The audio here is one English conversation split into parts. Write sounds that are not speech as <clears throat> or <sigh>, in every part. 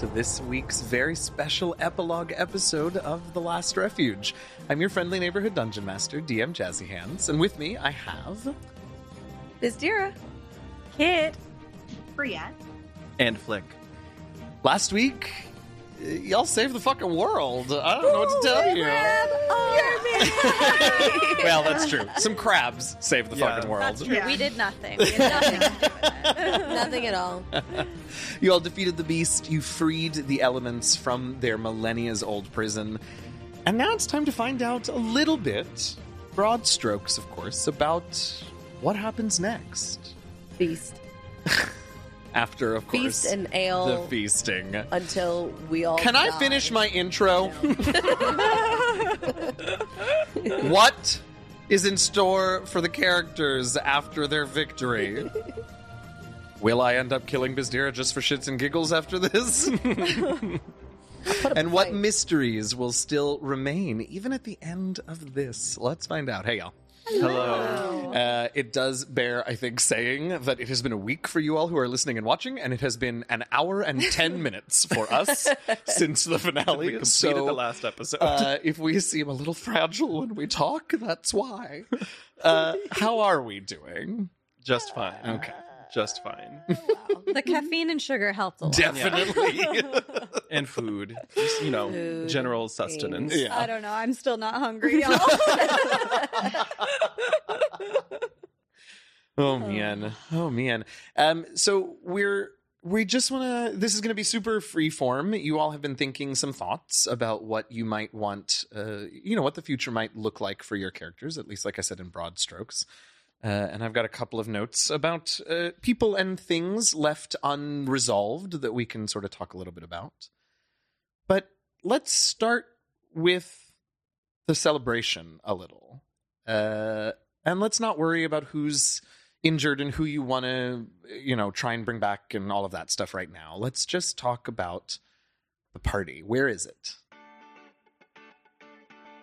to this week's very special epilogue episode of The Last Refuge. I'm your friendly neighborhood dungeon master, DM Jazzy Hands, and with me I have. Byzdera. Kit. Briette. And Flik. Last week, y- y'all saved the fucking world. I don't know what to tell you. Oh. <laughs> well, that's true. Some crabs saved the Yeah. fucking world. That's true. Yeah. We did nothing. We had <laughs> nothing to do with it. Nothing at all. <laughs> You all defeated the beast, you freed the elements from their millennia's old prison, and now it's time to find out a little bit, broad strokes, of course, about what happens next. Feast. After, of course, Feast and ale the feasting. until we all Can I finish my intro? <laughs> <laughs> what is in store for the characters after their victory? Will I end up killing Byzdera just for shits and giggles after this? <laughs> and what mysteries will still remain even at the end of this? Let's find out. Hey, y'all. Hello. Uh, it does bear, I think, saying that it has been a week for you all who are listening and watching, and it has been an hour and <laughs> 10 minutes for us <laughs> since the finale. We completed so, the last episode. uh, if we seem a little fragile when we talk, that's why. <laughs> Uh, how are we doing? Just fine. Okay. Just fine. The <laughs> caffeine and sugar helped a lot. Definitely. and food. Just, you know, Food, general sustenance. Yeah. I don't know. I'm still not hungry, <laughs> y'all. Oh man. Oh man. Um so we're we just want to this is going to be super free form. You all have been thinking some thoughts about what you might want uh you know what the future might look like for your characters, at least like I said in broad strokes. Uh, and I've got a couple of notes about uh, people and things left unresolved that we can sort of talk a little bit about. But let's start with the celebration a little. Uh, and let's not worry about who's injured and who you want to, you know, try and bring back and all of that stuff right now. Let's just talk about the party. Where is it?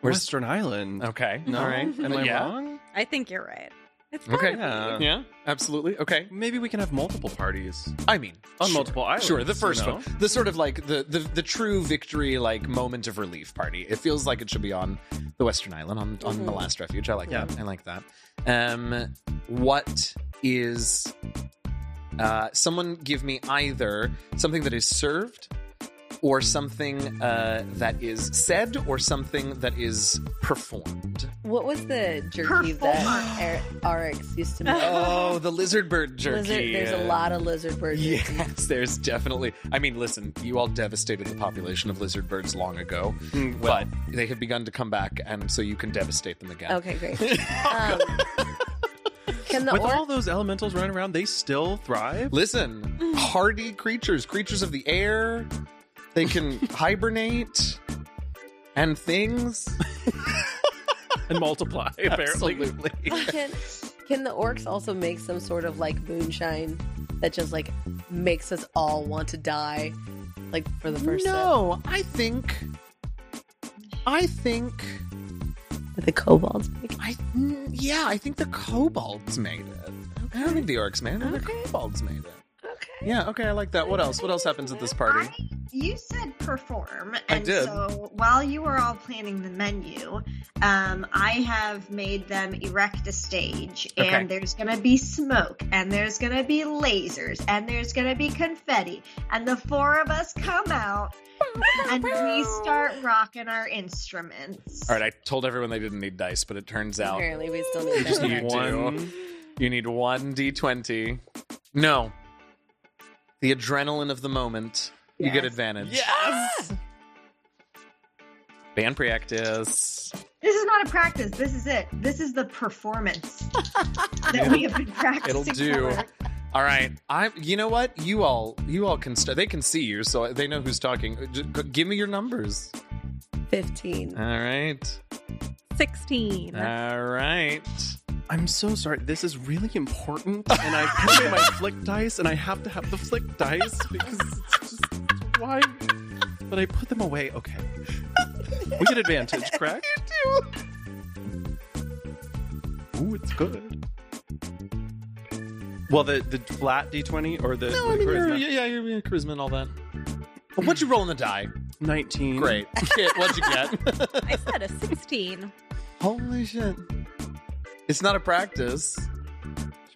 Where's Western Island. okay? No? All right. Am I yeah. wrong? I think you're right. It's Okay. Yeah. Yeah. Absolutely. Okay. Maybe we can have multiple parties. I mean, On sure. multiple islands, Sure, the you first know? one, the sort of like the, the the true victory, like moment of relief party. It feels like it should be on the Western Island, on on the last refuge. I like Yeah. that. I like that. Um, what is? Uh, someone give me either something that is served, or something uh, that is said, or something that is performed. What was the jerky that Ar- RX used to make? Oh, the lizard bird jerky. Lizard, there's a lot of lizard bird jerky. Yes, there's definitely. I mean, listen, you all devastated the population of lizard birds long ago, Mm, well, but they have begun to come back, and so you can devastate them again. Okay, great. <laughs> Um, can the with orc all those elementals running around, they still thrive? Listen, hardy creatures, creatures of the air, they can hibernate and things. <laughs> and multiply, <laughs> apparently. Absolutely. can, can the orcs also make some sort of like moonshine that just like makes us all want to die, like for the first no, I think. I think. The kobolds make. I mm, yeah, I think the kobolds made it. I don't think the orcs made it. The Okay. kobolds made it. Okay. Yeah, okay, I like that. What else? What else happens at this party? I, you said perform, I and did. so while you were all planning the menu, um, I have made them erect a stage, Okay. and there's gonna be smoke, and there's gonna be lasers, and there's gonna be confetti, and the four of us come out, and we start rocking our instruments. All right, I told everyone they didn't need dice, but it turns out Apparently, we still need Just need one. you need one d20. No. The adrenaline of the moment. You get advantage. Yes! Band practice. This is not a practice. This is it. This is the performance <laughs> that we have been practicing. It'll do. for. All right. I you know what? You all you all can start. They can see you, so they know who's talking. J- g- give me your numbers. Fifteen. All right. 16. All right. I'm so sorry. This is really important, and I put away my flick dice, and I have to have the flick dice because it's just why. But I put them away. Okay, we get advantage, <laughs> correct? Ooh, it's good. Well, the the flat d20 or the No, I mean, charisma? you're, yeah, yeah, you're, you're charisma and all that. What'd you roll in the die? 19. Great. <laughs> Kit, what'd you get? <laughs> I said a 16. Holy shit. It's not a practice.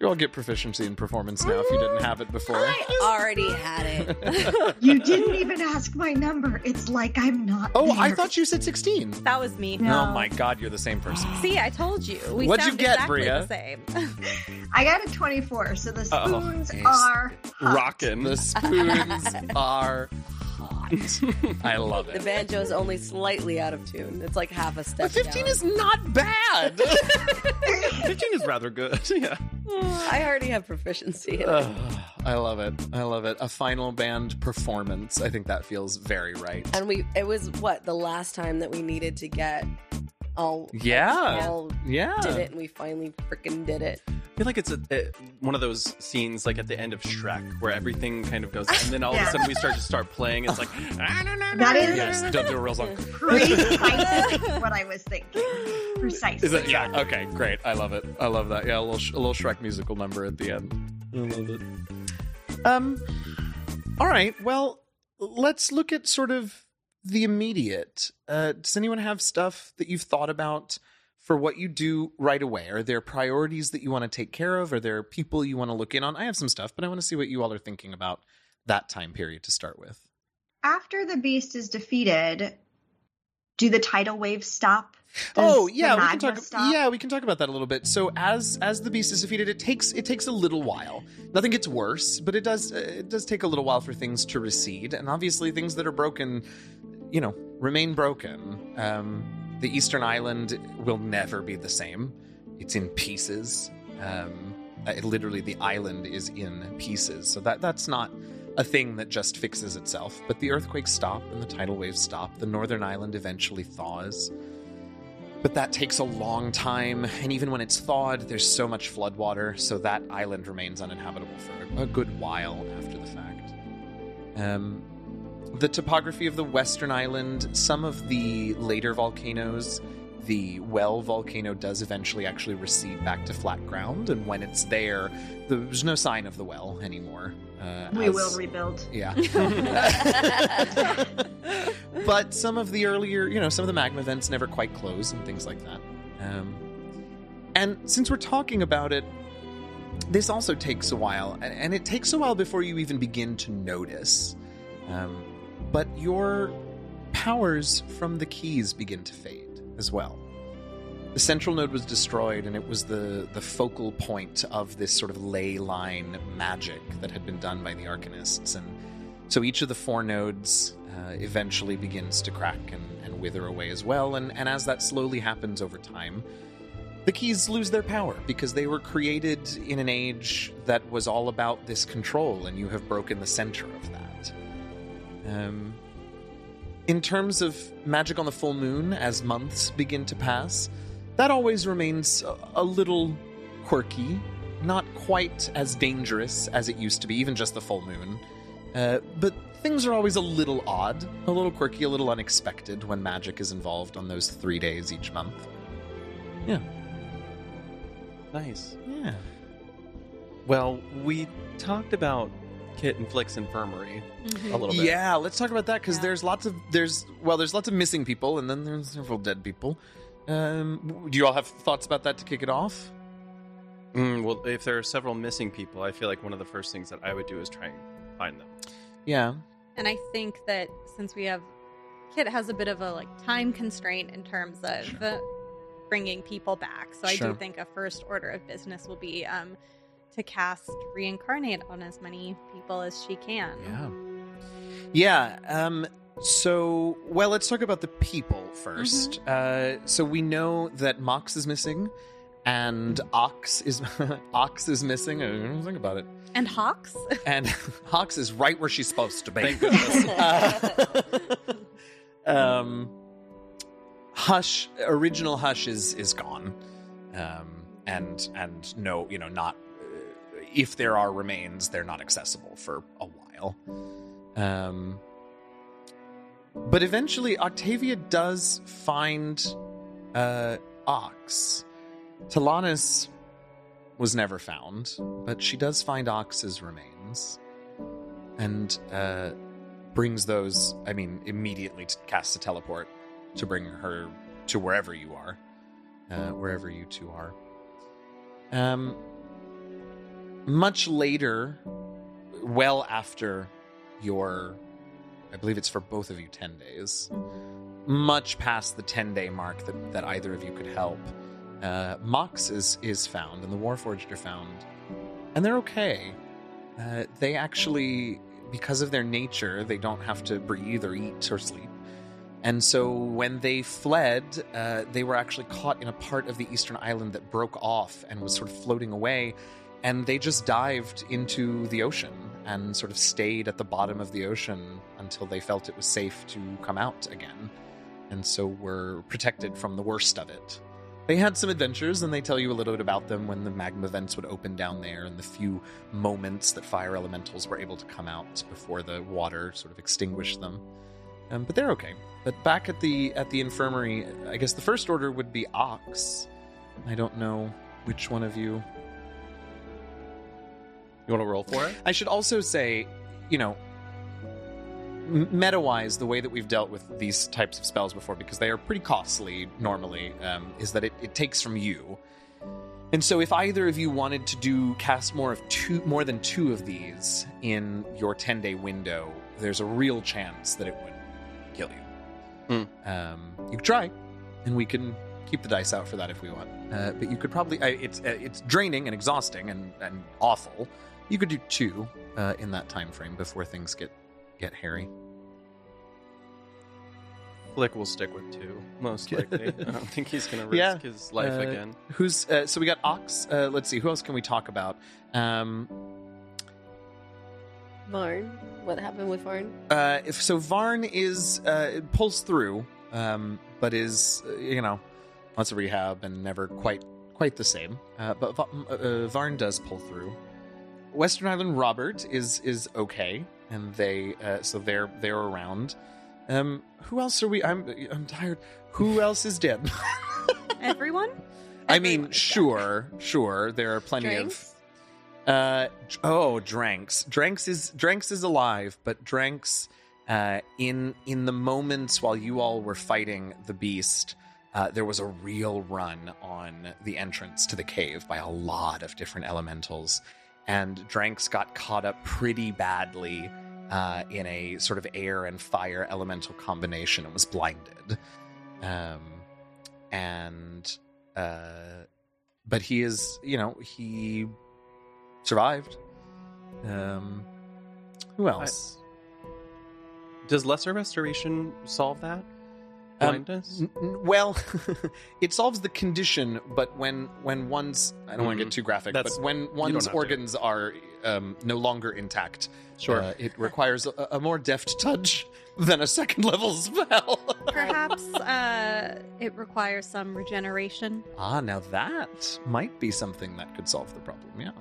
You all get proficiency in performance now if you didn't have it before. I already had it. You didn't even ask my number. It's like I'm not. Oh, I thought you said 16. That was me. No. Oh my god, you're the same person. See, I told you. We What'd you get, exactly Bria? the same. <laughs> I got a 24, so the Uh-oh. spoons are hot. Rockin'. The spoons <laughs> are hot. <laughs> I love it. The banjo is only slightly out of tune. It's like half a step. But step 15 down. is not bad. <laughs> 15 is rather good. <laughs> yeah. I already have proficiency. in it. Ugh, I love it. I love it. A final band performance. I think that feels very right. and we it was what the last time that we needed to get all Yeah. all Yeah. did it and we finally freaking did it. I feel like it's a, a, one of those scenes like at the end of Shrek where everything kind of goes, and then all of a sudden we start to start playing. It's like, <laughs> That is Yes, don't do a real song. precisely <laughs> what I was thinking. Precisely. Is it? Yeah. Okay. Great. I love it. I love that. Yeah. A little, sh- a little Shrek musical number at the end. I love it. Um. All right. Well, let's look at sort of the immediate. Uh, does anyone have stuff that you've thought about for what you do right away? Are there priorities that you want to take care of? Are there people you want to look in on? I have some stuff, but I want to see what you all are thinking about that time period to start with. After the beast is defeated, do the tidal waves stop? Does oh yeah, we can talk. stop? Yeah, we can talk about that a little bit. So as as the beast is defeated, it takes it takes a little while. Nothing gets worse, but it does uh, it does take a little while for things to recede, and obviously things that are broken, you know, remain broken. Um, the Eastern Island will never be the same. It's in pieces. Um, uh, literally, the island is in pieces. So that that's not a thing that just fixes itself. But the earthquakes stop and the tidal waves stop. The Northern Island eventually thaws. But that takes a long time, and even when it's thawed, there's so much floodwater, so that island remains uninhabitable for a good while after the fact. Um, the topography of the western island, some of the later volcanoes, the well volcano does eventually actually recede back to flat ground, and when it's there, there's no sign of the well anymore. Uh, We as- will rebuild. yeah. <laughs> but some of the earlier, you know, some of the magma vents never quite close and things like that. Um, and since we're talking about it, this also takes a while, and, and it takes a while before you even begin to notice. Um, but your powers from the keys begin to fade as well. The central node was destroyed, and it was the, the focal point of this sort of ley line magic that had been done by the Arcanists. And so each of the four nodes uh, eventually begins to crack and, and wither away as well. And, and as that slowly happens over time, the keys lose their power because they were created in an age that was all about this control, and you have broken the center of that. Um, in terms of magic on the full moon, as months begin to pass, that always remains a, a little quirky, not quite as dangerous as it used to be, even just the full moon. Uh, but things are always a little odd, a little quirky, a little unexpected when magic is involved on those three days each month. Yeah. Nice. Yeah. Well, we talked about Kit and Flik's infirmary a little bit. Yeah, let's talk about that because Yeah. there's lots of there's well there's lots of missing people and then there's several dead people. Um, do you all have thoughts about that to kick it off? Mm, well, if there are several missing people, I feel like one of the first things that I would do is try and find them. Yeah. And I think that since we have Kit has a bit of a like time constraint in terms of uh, bringing people back, so I do think a first order of business will be um, to cast reincarnate on as many people as she can. Yeah. Yeah. Um, so, well, let's talk about the people 1st Uh, so we know that Mox is missing, and Ox is <laughs> Ox is missing. I didn't think about it. And Hawks. <laughs> And Hawks is right where she's supposed to be. Thank <laughs> goodness. Uh, um, Hush, original Hush is is gone, um, and and no, you know, not if there are remains, they're not accessible for a while. Um, but eventually, Octavia does find uh, Ox. Talanis was never found, but she does find Ox's remains. And uh, brings those. I mean, immediately t- casts a teleport to bring her to wherever you are, uh, wherever you two are. Um, much later, well after your, I believe it's for both of you ten days, much past the ten day mark that, that either of you could help. Uh, Mox is is found, and the Warforged are found, and they're okay. Uh, they actually, because of their nature, they don't have to breathe or eat or sleep. And so when they fled, uh, they were actually caught in a part of the eastern island that broke off and was sort of floating away. And they just dived into the ocean and sort of stayed at the bottom of the ocean until they felt it was safe to come out again. And so were protected from the worst of it. They had some adventures, and they tell you a little bit about them when the magma vents would open down there, and the few moments that fire elementals were able to come out before the water sort of extinguished them. Um, but they're okay. But back at the at the infirmary, I guess the first order would be Ox. I don't know which one of you. You want to roll for it? I should also say, you know, meta wise, the way that we've dealt with these types of spells before, because they are pretty costly normally, um, is that it, it takes from you. And so, if either of you wanted to do cast more of two, more than two of these in your ten day window, there's a real chance that it would kill you. Um, you could try, and we can keep the dice out for that if we want. Uh, but you could probably uh, it's uh, it's draining and exhausting and, and awful. You could do two uh, in that time frame before things get get hairy. Flik will stick with two, most <laughs> likely. I don't think he's going to risk Yeah. his life Uh, again. Who's uh, so we got Ox. Uh, let's see who else can we talk about. Um, Varn. What happened with Varn? uh, if so, Varn is uh, pulls through, um, but is uh, you know lots of rehab and never quite quite the same. Uh, but Va- uh, Varn does pull through. Western Island Robert is is okay, and they uh, so they're they're around. Um, who else are we? I'm I'm tired. Who else is dead? <laughs> Everyone? I mean, Everyone is dead. sure, sure. There are plenty Drinks? of. Uh oh, Dranks. Dranks is Dranks is alive, but Dranks, uh, in in the moments while you all were fighting the beast, uh, there was a real run on the entrance to the cave by a lot of different elementals, and Dranks got caught up pretty badly uh, in a sort of air and fire elemental combination and was blinded. Um, and uh, but he is, you know, he survived. Um, who else? Does lesser restoration solve that? Um, Blindness? N- n- well, <laughs> it solves the condition, but when when one's I don't want to get too graphic, That's- but when one's have to. organs are um, no longer intact, Sure. uh, it requires a, a more deft touch than a second level <laughs> spell. Perhaps uh, it requires some regeneration. ah, now that might be something that could solve the problem. Yeah.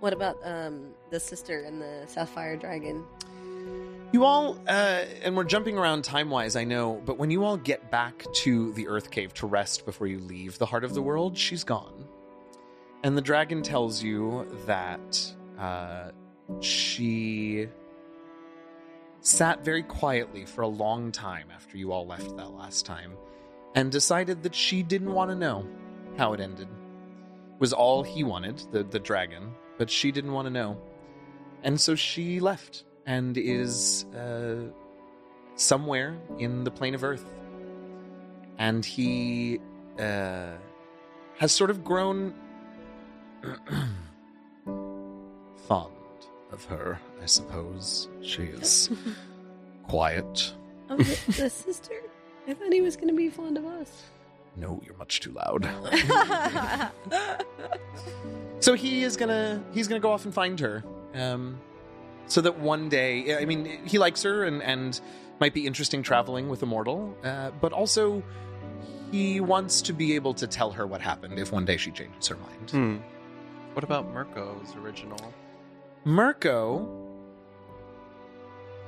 What about um the sister and the Sapphire Dragon? You all, uh, and we're jumping around time wise, I know, but when you all get back to the Earth Cave to rest before you leave the heart of the world, she's gone. And the dragon tells you that uh, she sat very quietly for a long time after you all left that last time and decided that she didn't want to know how it ended. Was all he wanted, the, the dragon, but she didn't want to know. And so she left and is uh, somewhere in the plane of Earth. And he uh, has sort of grown <clears throat> fond of her, I suppose. She is <laughs> quiet. Oh, the, the sister? I thought he was going to be fond of us. No, you're much too loud. <laughs> So he is gonna he's gonna go off and find her, um, so that one day, I mean, he likes her and and might be interesting traveling with a mortal, uh, but also he wants to be able to tell her what happened if one day she changes her mind. Hmm. What about Mirko's original? Mirko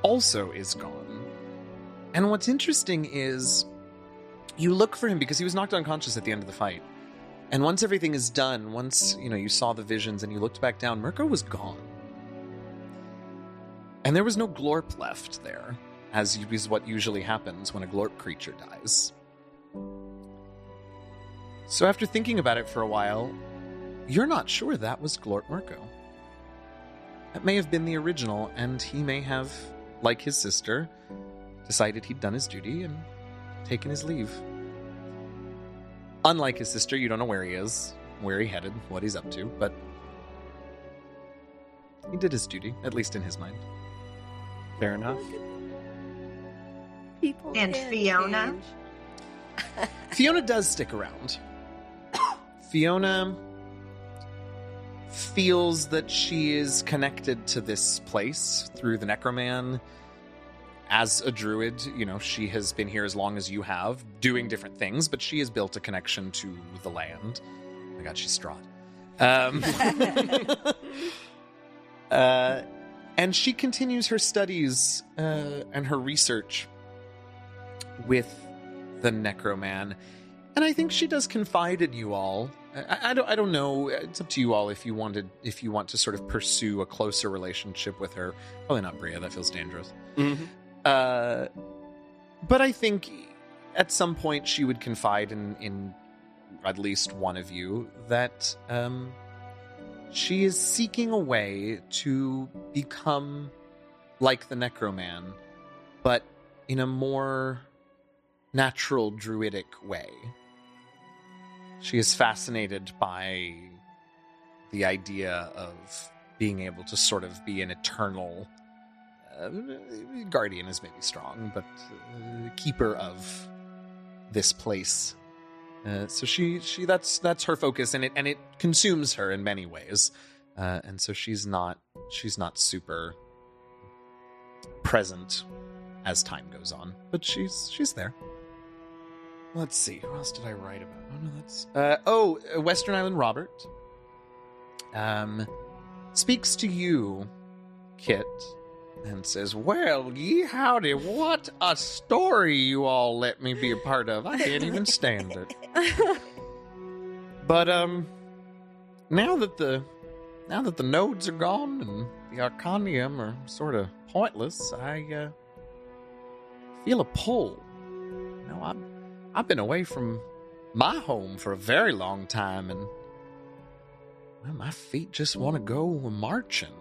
also is gone. And what's interesting is you look for him because he was knocked unconscious at the end of the fight. And once everything is done, once you know you saw the visions and you looked back down, Mirko was gone. And there was no glorp left there, as is what usually happens when a glorp creature dies. So after thinking about it for a while, you're not sure that was Glorp Mirko. That may have been the original, and he may have, like his sister, decided he'd done his duty and taken his leave. Unlike his sister, you don't know where he is, where he headed, what he's up to, but he did his duty, at least in his mind. Fair enough. People And Fiona? <laughs> Fiona does stick around. Fiona feels that she is connected to this place through the Necroman. As a druid, you know, she has been here as long as you have, doing different things, but she has built a connection to the land. Oh my god, she's strong. Um, <laughs> uh, and she continues her studies uh, and her research with the Necroman. And I think she does confide in you all. I, I don't. I don't know. It's up to you all if you wanted, if you want to sort of pursue a closer relationship with her. Probably not Bria. That feels dangerous. Mm-hmm. Uh, but I think at some point she would confide in in at least one of you that um, she is seeking a way to become like the Necroman, but in a more natural druidic way. She is fascinated by the idea of being able to sort of be an eternal uh, guardian is maybe strong, but uh, keeper of this place. Uh, so she she that's that's her focus, and it and it consumes her in many ways, uh, and so she's not she's not super present as time goes on, but she's she's there. Let's see, who else did I write about? Oh no, that's uh, oh uh, Western Island Robert. Um, speaks to you, Kit, and says, Well, ye howdy, what a story you all let me be a part of. I can't even stand it. <laughs> But um now that the now that the nodes are gone and the Arcanium are sort of pointless, I uh feel a pull. You know, I've I've been away from my home for a very long time and well, my feet just want to go marching.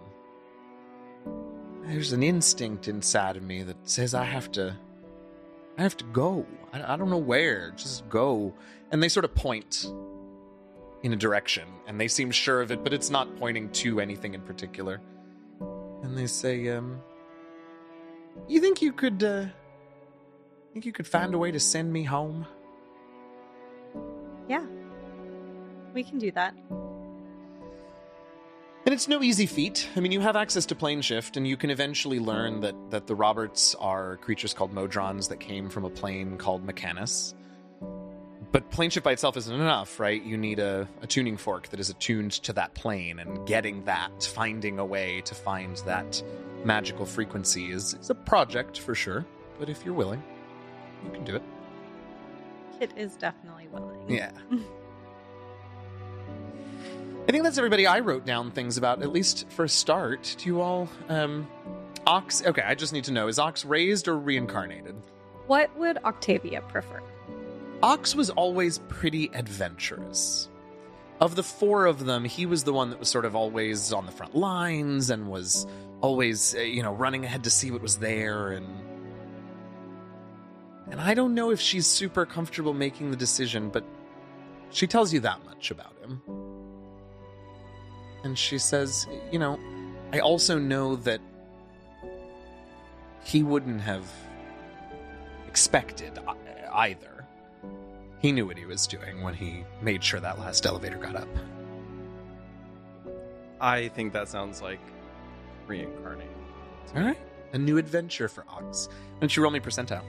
There's an instinct inside of me that says I have to, I have to go. I, I don't know where. Just go. And they sort of point in a direction, and they seem sure of it, but it's not pointing to anything in particular. And they say, um, "You think you could, uh, think you could find a way to send me home?" yeah. We can do that. And it's no easy feat. I mean, you have access to plane shift, and you can eventually learn that, that the Roberts are creatures called Modrons that came from a plane called Mechanus. But plane shift by itself isn't enough, right? You need a, a tuning fork that is attuned to that plane, and getting that, finding a way to find that magical frequency is, is a project for sure. But if you're willing, you can do it. Kit is definitely willing. Yeah. <laughs> I think that's everybody I wrote down things about, at least for a start. Do you all um Ox okay, I just need to know, is Ox raised or reincarnated? What would Octavia prefer? Ox was always pretty adventurous. Of the four of them, he was the one that was sort of always on the front lines and was always, uh, you know, running ahead to see what was there and and I don't know if she's super comfortable making the decision, but she tells you that much about him. And she says, you know, I also know that he wouldn't have expected either. He knew what he was doing when he made sure that last elevator got up. I think that sounds like reincarnating. All right. A new adventure for Ox. Why don't you roll me percentile?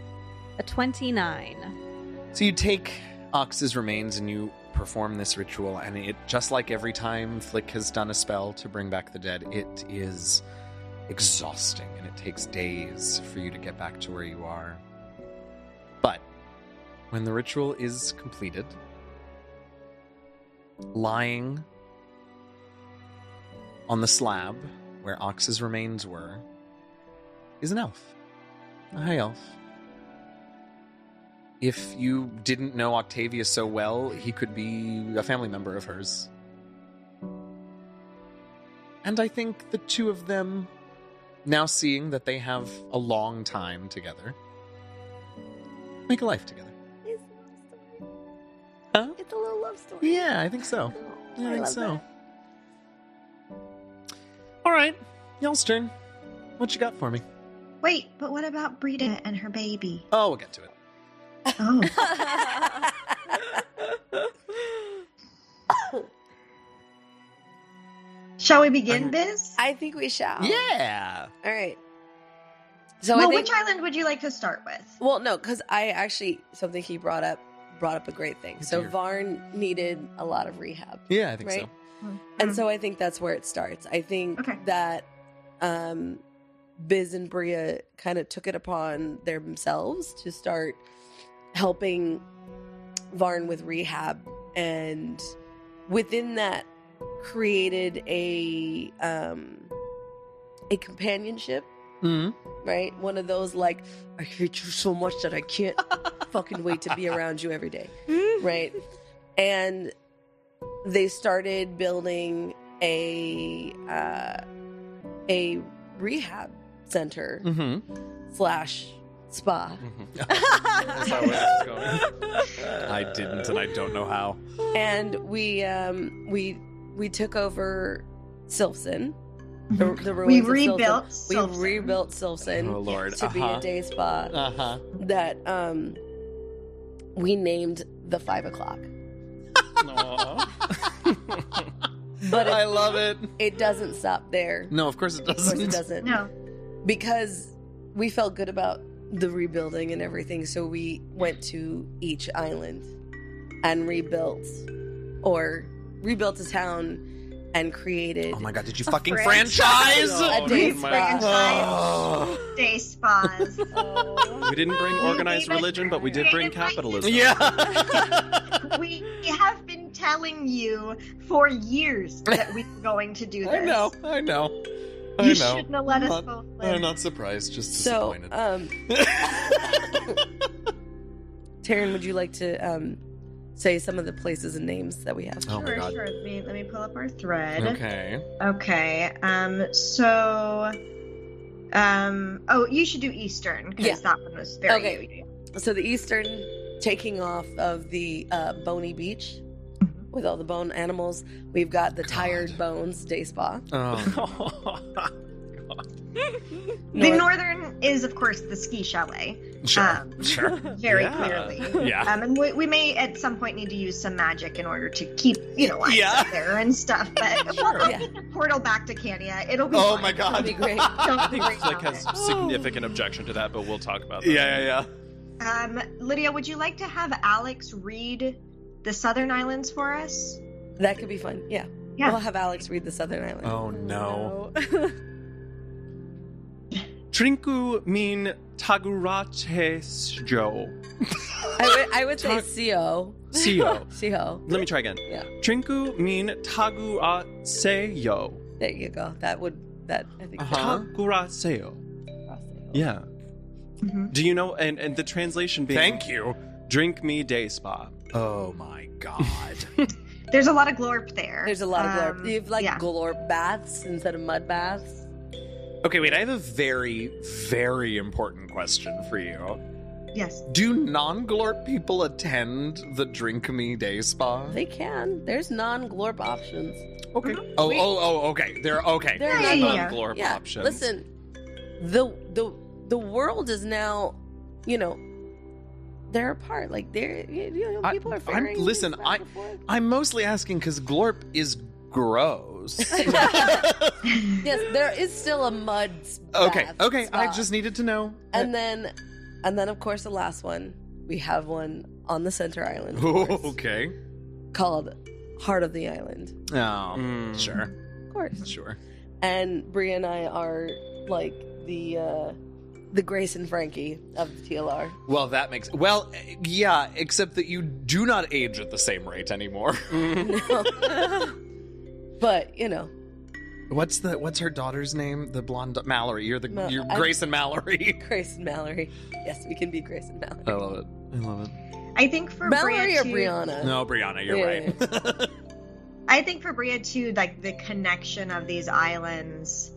A 29. So you take Ox's remains and you perform this ritual, and it just like every time Flik has done a spell to bring back the dead, it is exhausting and it takes days for you to get back to where you are. But when the ritual is completed, lying on the slab where Ox's remains were is an elf, a high elf. If you didn't know Octavia so well, he could be a family member of hers. And I think the two of them, now seeing that they have a long time together, make a life together. It's a love story. Huh? It's a little love story. Yeah, I think so. Oh, I think love so. that. All right, y'all's turn. What you got for me? Wait, but what about Brita and her baby? Oh, we'll get to it. Oh, shall we begin, I'm- Biz? I think we shall. Yeah. All right. So well, I think. which island would you like to start with? Well, no, because I actually something he brought up brought up a great thing. So Dear. Varn needed a lot of rehab. Yeah, I think Right. so. And so I think that's where it starts. I think Okay. that um, Biz and Bria kind of took it upon themselves to start helping Varn with rehab, and within that, created a um, a companionship. hmm Right, one of those like I hate you so much that I can't <laughs> fucking wait to be around you every day <laughs> right? And they started building a uh, a rehab center hmm slash spa, That's how it's going. I didn't, and I don't know how. and we um, we we took over Silfson, the, the We ruins of rebuilt. Silfson. We rebuilt Silfson Oh Lord. to be a day spa Uh huh. that um, we named the five o'clock. But <laughs> I love it. it doesn't stop there. No, of course it Of course, doesn't. it doesn't. No. because we felt good about the rebuilding and everything so we went to each island and rebuilt or rebuilt a town and created Oh my god! Did you fucking franchise. franchise? a Oh, day my spa. Oh. Day spas. <laughs> We didn't bring organized religion, but we did bring capitalism. Yeah. <laughs> we have been telling you for years that we were going to do this. I know. I know. I You know. shouldn't have let us Not- both I'm not surprised. Just so disappointed. um <laughs> taryn would you like to um say some of the places and names that we have oh my sure, god. sure. Let me, let me pull up our thread. Okay. Okay. Um. So. Um. Oh, you should do Eastern because Yeah. that one was very. Okay. so the eastern taking off of the uh, bony beach with all the bone animals we've got the tired bones day spa Oh. <laughs> The northern is, of course, the ski chalet. Sure. Um, sure. <laughs> Very Yeah. clearly. Yeah. Um, and we, we may at some point need to use some magic in order to keep, you know, Yeah. up there and stuff. But <laughs> we'll Yeah. keep portal back to Cania. It'll be Oh fine. my god. That'd be great. Don't I think worry Flik has it. significant objection to that, but we'll talk about that. Yeah, yeah, yeah. Um, Lydia, would you like to have Alex read the Southern Islands for us? that could be fun yeah Yeah. we'll have alex read the southern island Oh no. <laughs> Trinku mean tagurache sjo. I would, I would say Talk- co Sio. Let me try again. Yeah. Trinku min taguraseyo. there you go that would that i think Uh-huh. Taguraseyo. Yeah. Mhm. Do you know? And, and the translation being Thank you. Drink me day spa. Oh my god. <laughs> There's a lot of glorp there. there's a lot of Um, glorp you've like yeah. glorp baths instead of mud baths okay, wait. I have a very, very important question for you. Yes. Do non-glorp people attend the Drink Me Day Spa? they can there's non-glorp options Okay. Oh, We- oh, oh. Okay. They're okay. There Yeah, are yeah, non glorp yeah options. listen the the the world is now you know they're apart like they're you know I- people are I'm- listen, I I'm mostly asking because glorp is gross. <laughs> yes there is still a mud s- okay. bath Okay. I just needed to know. and then and then of course the last one we have one on the center island of <laughs> course, okay. called heart of the island Oh, Mm. sure, of course sure. and Bria and I are like the uh the Grace and Frankie of the TLR. Well, that makes well, yeah. Except that you do not age at the same rate anymore. <laughs> but you know, What's the what's her daughter's name? The blonde Mallory. You're the Ma- you're I- Grace and Mallory. <laughs> Grace and Mallory. Yes, we can be Grace and Mallory. I love it. I love it. I think for Mallory Bria or too, Brianna? No, Brianna, you're Yeah, right. <laughs> I think for Bria too, like the connection of these islands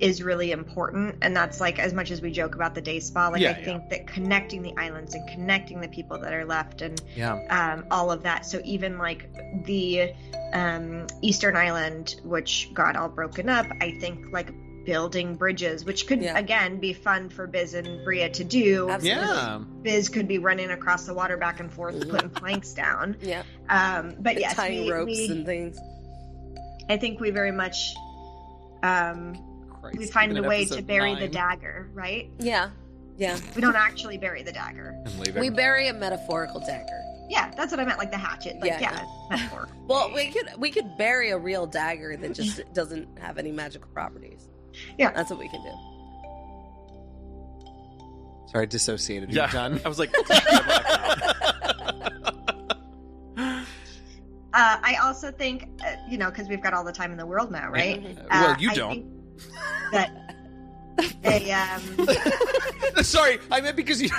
is really important, and that's like as much as we joke about the day spa. Like Yeah, I yeah. think that connecting the islands and connecting the people that are left, and yeah. um, all of that. So even like the um, Eastern Island, which got all broken up, I think like building bridges, which could Yeah. again be fun for Biz and Bria to do. Absolutely. Yeah. Biz could be running across the water back and forth, putting <laughs> planks down. Yeah, Um, but yes, tying we, ropes we- and things. I think we very much um, Christ, we find even a way to episode bury the dagger, right? Yeah, yeah. We don't actually bury the dagger. We bury a metaphorical dagger. Yeah, that's what I meant, like the hatchet. Like, Yeah, yeah, yeah. metaphor. <laughs> Well, we could we could bury a real dagger that just <laughs> doesn't have any magical properties. Yeah. that's what we can do. Sorry, I dissociated. Yeah, You <laughs> done? I was like, I Uh, I also think, uh, you know, because we've got all the time in the world now, right? Mhm. Uh, well, you I don't. Think That they, um, <laughs> Sorry, I meant because you. <laughs>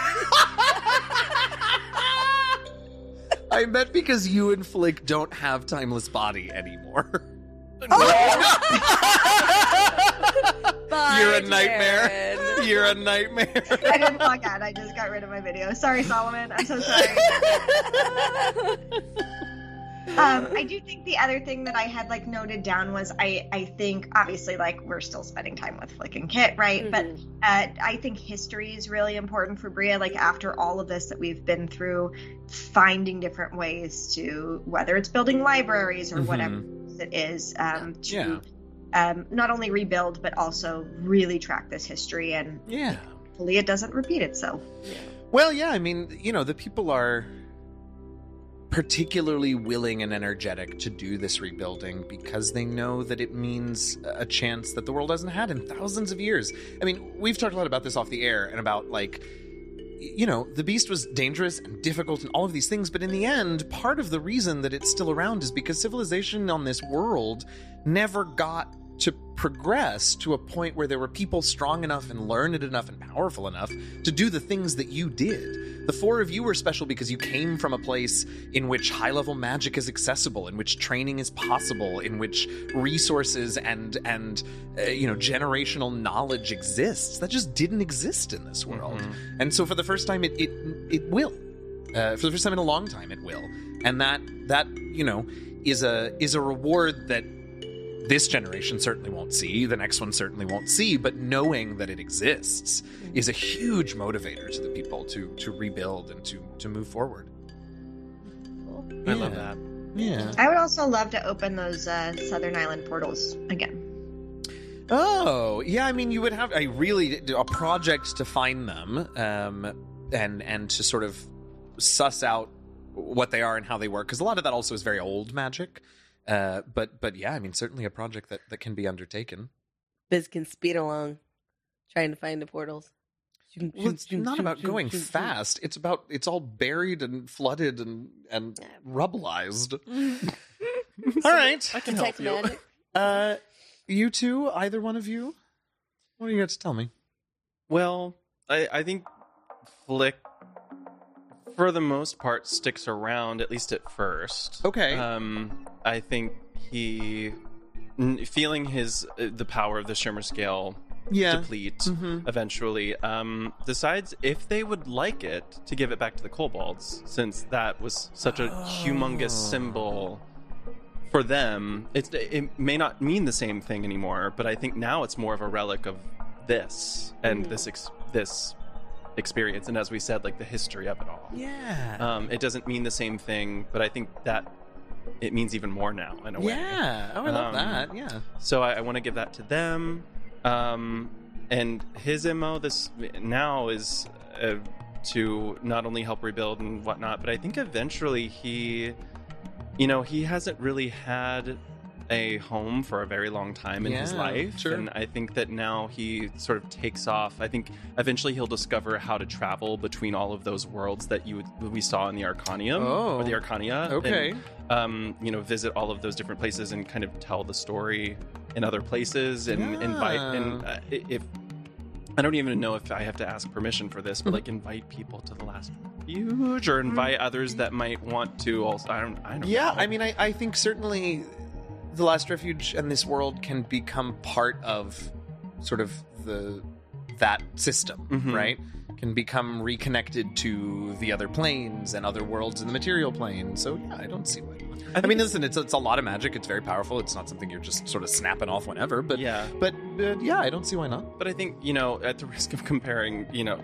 I meant because you and Flik don't have timeless body anymore. <laughs> Bye, You're a nightmare. Jared. You're a nightmare. I didn't log out. I just got rid of my video. Sorry, Solomon. I'm so sorry. Um, <laughs> I do think the other thing that I had like noted down was I I think obviously like we're still spending time with Flik and Kit, right? But Mhm. uh, I think history is really important for Bria. Like after all of this that we've been through, finding different ways to whether it's building libraries or Mhm. whatever it is um, to Yeah. um, not only rebuild but also really track this history and Yeah. hopefully it doesn't repeat itself. Well, yeah, I mean, you know, the people are particularly willing and energetic to do this rebuilding because they know that it means a chance that the world hasn't had in thousands of years. I mean, we've talked a lot about this off the air and about like you know, the beast was dangerous and difficult and all of these things, but in the end, part of the reason that it's still around is because civilization on this world never got to progress to a point where there were people strong enough and learned enough and powerful enough to do the things that you did. The four of you were special because you came from a place in which high level magic is accessible, in which training is possible, in which resources and and uh, you know generational knowledge exists. That just didn't exist in this world. And so for the first time, it it it will. Uh, for the first time in a long time, it will. And that that you know is a is a reward that this generation certainly won't see. The next one certainly won't see. But knowing that it exists is a huge motivator to the people to to rebuild and to to move forward. I love that. Yeah. I would also love to open those uh, Southern Island portals again. Oh, yeah. I mean, you would have a really a project to find them, um, and and to sort of suss out what they are and how they work. Because a lot of that also is very old magic. Uh, but but yeah, I mean, certainly a project that that can be undertaken. Biz can speed along, trying to find the portals. Well, it's not about going fast. It's about it's all buried and flooded and and rubbleized. <laughs> all right. I can help you. magic. <laughs> Uh, you two, either one of you, what do you got to tell me? Well, I, I think Flik, for the most part, sticks around at least at first. Okay. Um, I think he, feeling his uh, the power of the Shimmer scale yeah. deplete Mhm. eventually, um, decides if they would like it to give it back to the kobolds, since that was such a humongous Oh. symbol for them. It's, it may not mean the same thing anymore, but I think now it's more of a relic of this and Mhm. this ex- this experience, and as we said, like the history of it all. Yeah. Um, it doesn't mean the same thing, but I think that it means even more now in a way. Yeah. Oh, I love Um, that. Yeah. So I, I want to give that to them. Um, and his mo this now is uh, to not only help rebuild and whatnot, but I think eventually he, you know, he hasn't really had a home for a very long time in his life, sure. and I think that now he sort of takes off. I think eventually he'll discover how to travel between all of those worlds that you we saw in the Arcanium Oh. or the Arcania. Okay. and, um, you know, visit all of those different places and kind of tell the story in other places and invite and uh, if I don't even know if I have to ask permission for this, but Mm-hmm. like invite people to the last refuge or invite others that might want to also. I don't. I don't. Yeah, know. I mean, I, I think certainly the Last Refuge and this world can become part of sort of the that system, Mhm. right? Can become reconnected to the other planes and other worlds in the material plane. So yeah, I don't see why. not. I, mean, listen, it's it's a lot of magic. It's very powerful. It's not something you're just sort of snapping off whenever. But yeah. but, but yeah, I don't see why not. But I think you know, at the risk of comparing, you know,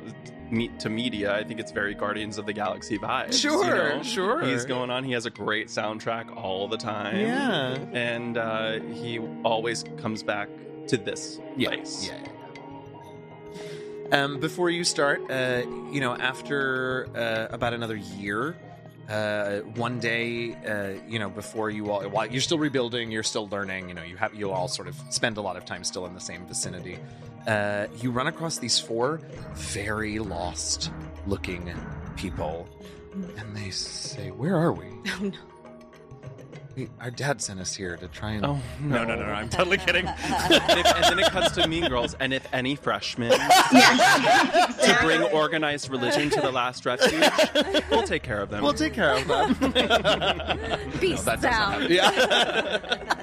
meat to media, I think it's very Guardians of the Galaxy vibes. you Sure, know? sure. He's going on. He has a great soundtrack all the time. Yeah. and uh, he always comes back to this place. Yeah. yeah, yeah. Um, before you start, uh, you know, after uh, about another year, uh, one day, uh, you know, before you all, while you're still rebuilding, you're still learning. You know, you have you all sort of spend a lot of time still in the same vicinity. Uh, you run across these four very lost-looking people, and they say, "Where are we?" <laughs> Oh no. We- Our dad sent us here to try and. Oh no no, no, no! I'm totally <laughs> kidding. and, if, and then it cuts to Mean Girls, and if any freshmen <laughs> to bring organized religion to the last refuge, we'll take care of them. We'll take care of them. Beast that does not sound. happen. Yeah.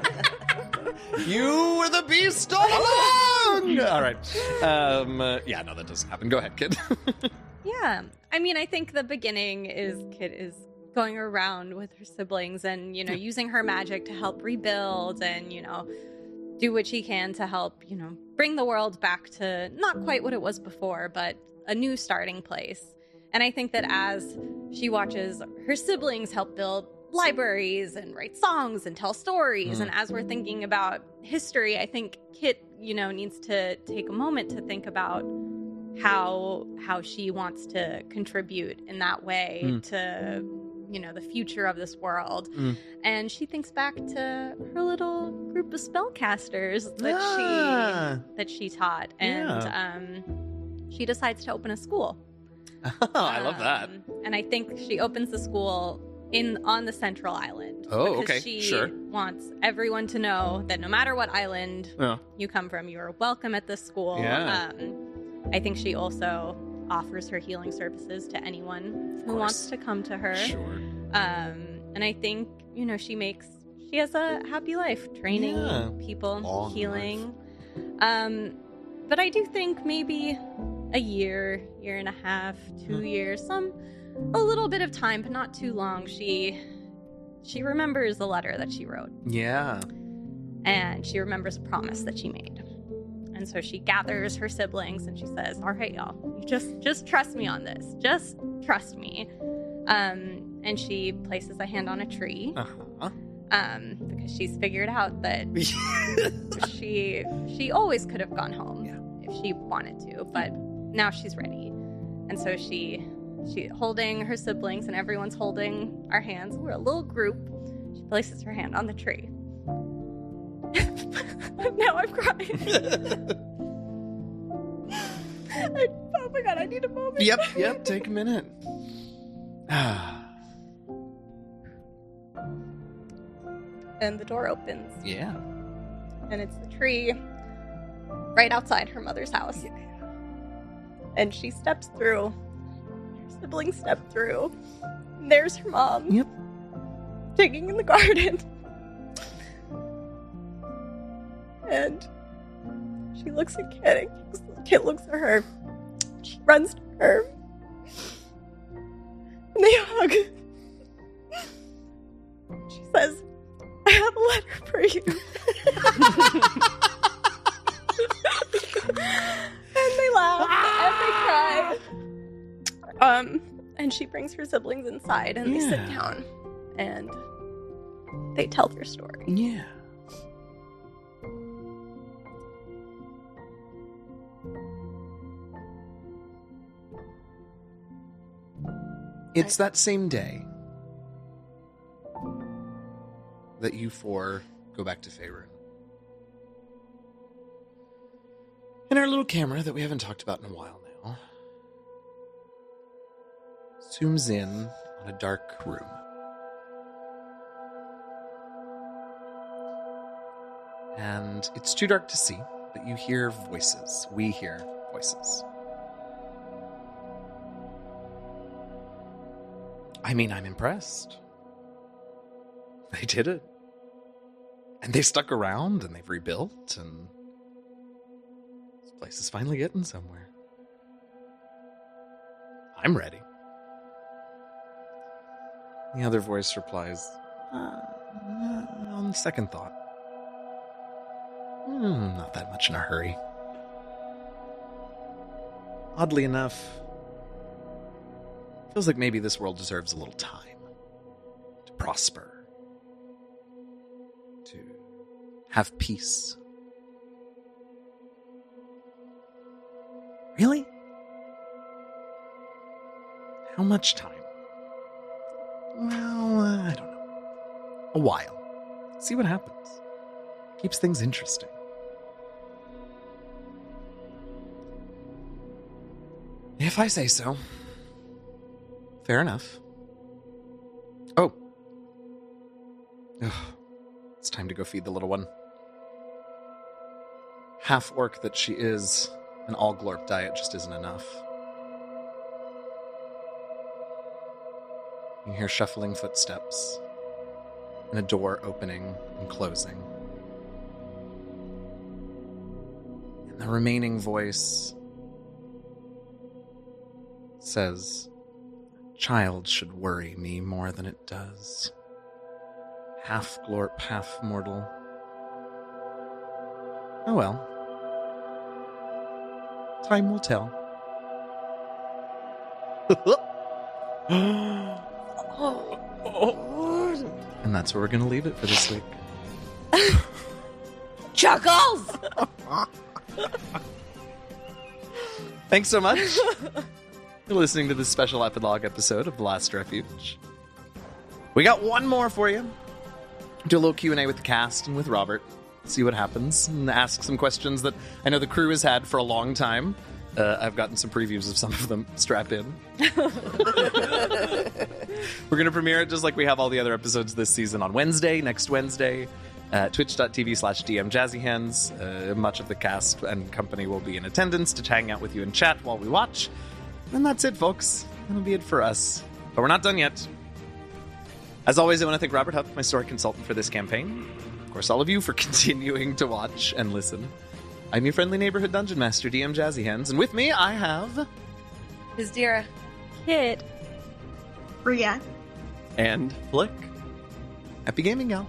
You were the beast all along. <laughs> All right. Um, uh, yeah, no, that doesn't happen. Go ahead, Kit. <laughs> Yeah. I mean, I think the beginning is Kit is going around with her siblings and, you know, using her magic to help rebuild and, you know, do what she can to help, you know, bring the world back to not quite what it was before, but a new starting place. And I think that as she watches her siblings help build libraries and write songs and tell stories, Mm. and as we're thinking about history, I think Kit, you know, needs to take a moment to think about how how she wants to contribute in that way Mm. to you know the future of this world Mm. and she thinks back to her little group of spellcasters that Ah. she that she taught and um she decides to open a school <laughs> I love that. Um, and i think she opens the school in on the central island Oh, because okay, she sure. wants everyone to know that no matter what island Oh. you come from you are welcome at this school Yeah. um, i think she also offers her healing services to anyone who wants to come to her Sure. um, and i think you know she makes she has a happy life training Yeah. people Long healing um, but i do think maybe a year year and a half 2 Mhm. years some a little bit of time but not too long she she remembers the letter that she wrote Yeah. and she remembers a promise that she made. And so she gathers her siblings and she says, "All right, y'all, just just trust me on this. Just trust me." Um, and she places a hand on a tree Uh-huh. um, because she's figured out that <laughs> she she always could have gone home Yeah. if she wanted to, but now she's ready. And so she she holding her siblings and everyone's holding our hands. We're a little group. She places her hand on the tree. <laughs> now I'm crying. I, <laughs> oh my god, I need a moment. yep. Yep. Take a minute. <sighs> And the door opens, yeah. and it's the tree right outside her mother's house. And she steps through. Siblings step through. And there's her mom. Yep. Digging in the garden. And she looks at Kit, and Kit looks at her. She runs to her. And they hug. She says, I have a letter for you. <laughs> and they laugh ah! and they cry. Um, and she brings her siblings inside and they sit Yeah. down and they tell their story. Yeah. It's that same day that you four go back to Faerun. And our little camera that we haven't talked about in a while now zooms in on a dark room. and it's too dark to see, but you hear voices. We hear voices. I mean, I'm impressed. They did it. And they stuck around and they've rebuilt, and this place is finally getting somewhere. I'm ready. The other voice replies, uh, on second thought, hmm, not that much in a hurry. Oddly enough, feels like maybe this world deserves a little time to prosper, to have peace. Really? How much time? A while. See what happens. Keeps things interesting. If I say so. Fair enough. Oh. Ugh. It's time to go feed the little one. Half orc that she is, an all glorp diet just isn't enough. You hear shuffling footsteps and a door opening and closing. And the remaining voice says, Child should worry me more than it does. Half glorp, half mortal. Oh well. Time will tell. <gasps> <gasps> Oh, oh, And that's where we're going to leave it for this week. <laughs> Chuckles! <laughs> Thanks so much. You're listening to this special epilogue episode of The Last Refuge. We got one more for you. Do a little Q&A with the cast and with Robert. See what happens and ask some questions that I know the crew has had for a long time. Uh, I've gotten some previews of some of them. Strap in. <laughs> <laughs> We're going to premiere it just like we have all the other episodes this season on Wednesday, next Wednesday, at twitch.tv slash DM Jazzyhands. Uh, much of the cast and company will be in attendance to hang out with you and chat while we watch. And that's it, folks. That'll be it for us. But we're not done yet. As always, I want to thank Robert Hupf, my story consultant for this campaign. Of course, all of you for <laughs> continuing to watch and listen. I'm your friendly neighborhood dungeon master, DM Jazzy Hands, and with me I have. Byzdera. Kit. And Flik. Happy gaming, y'all.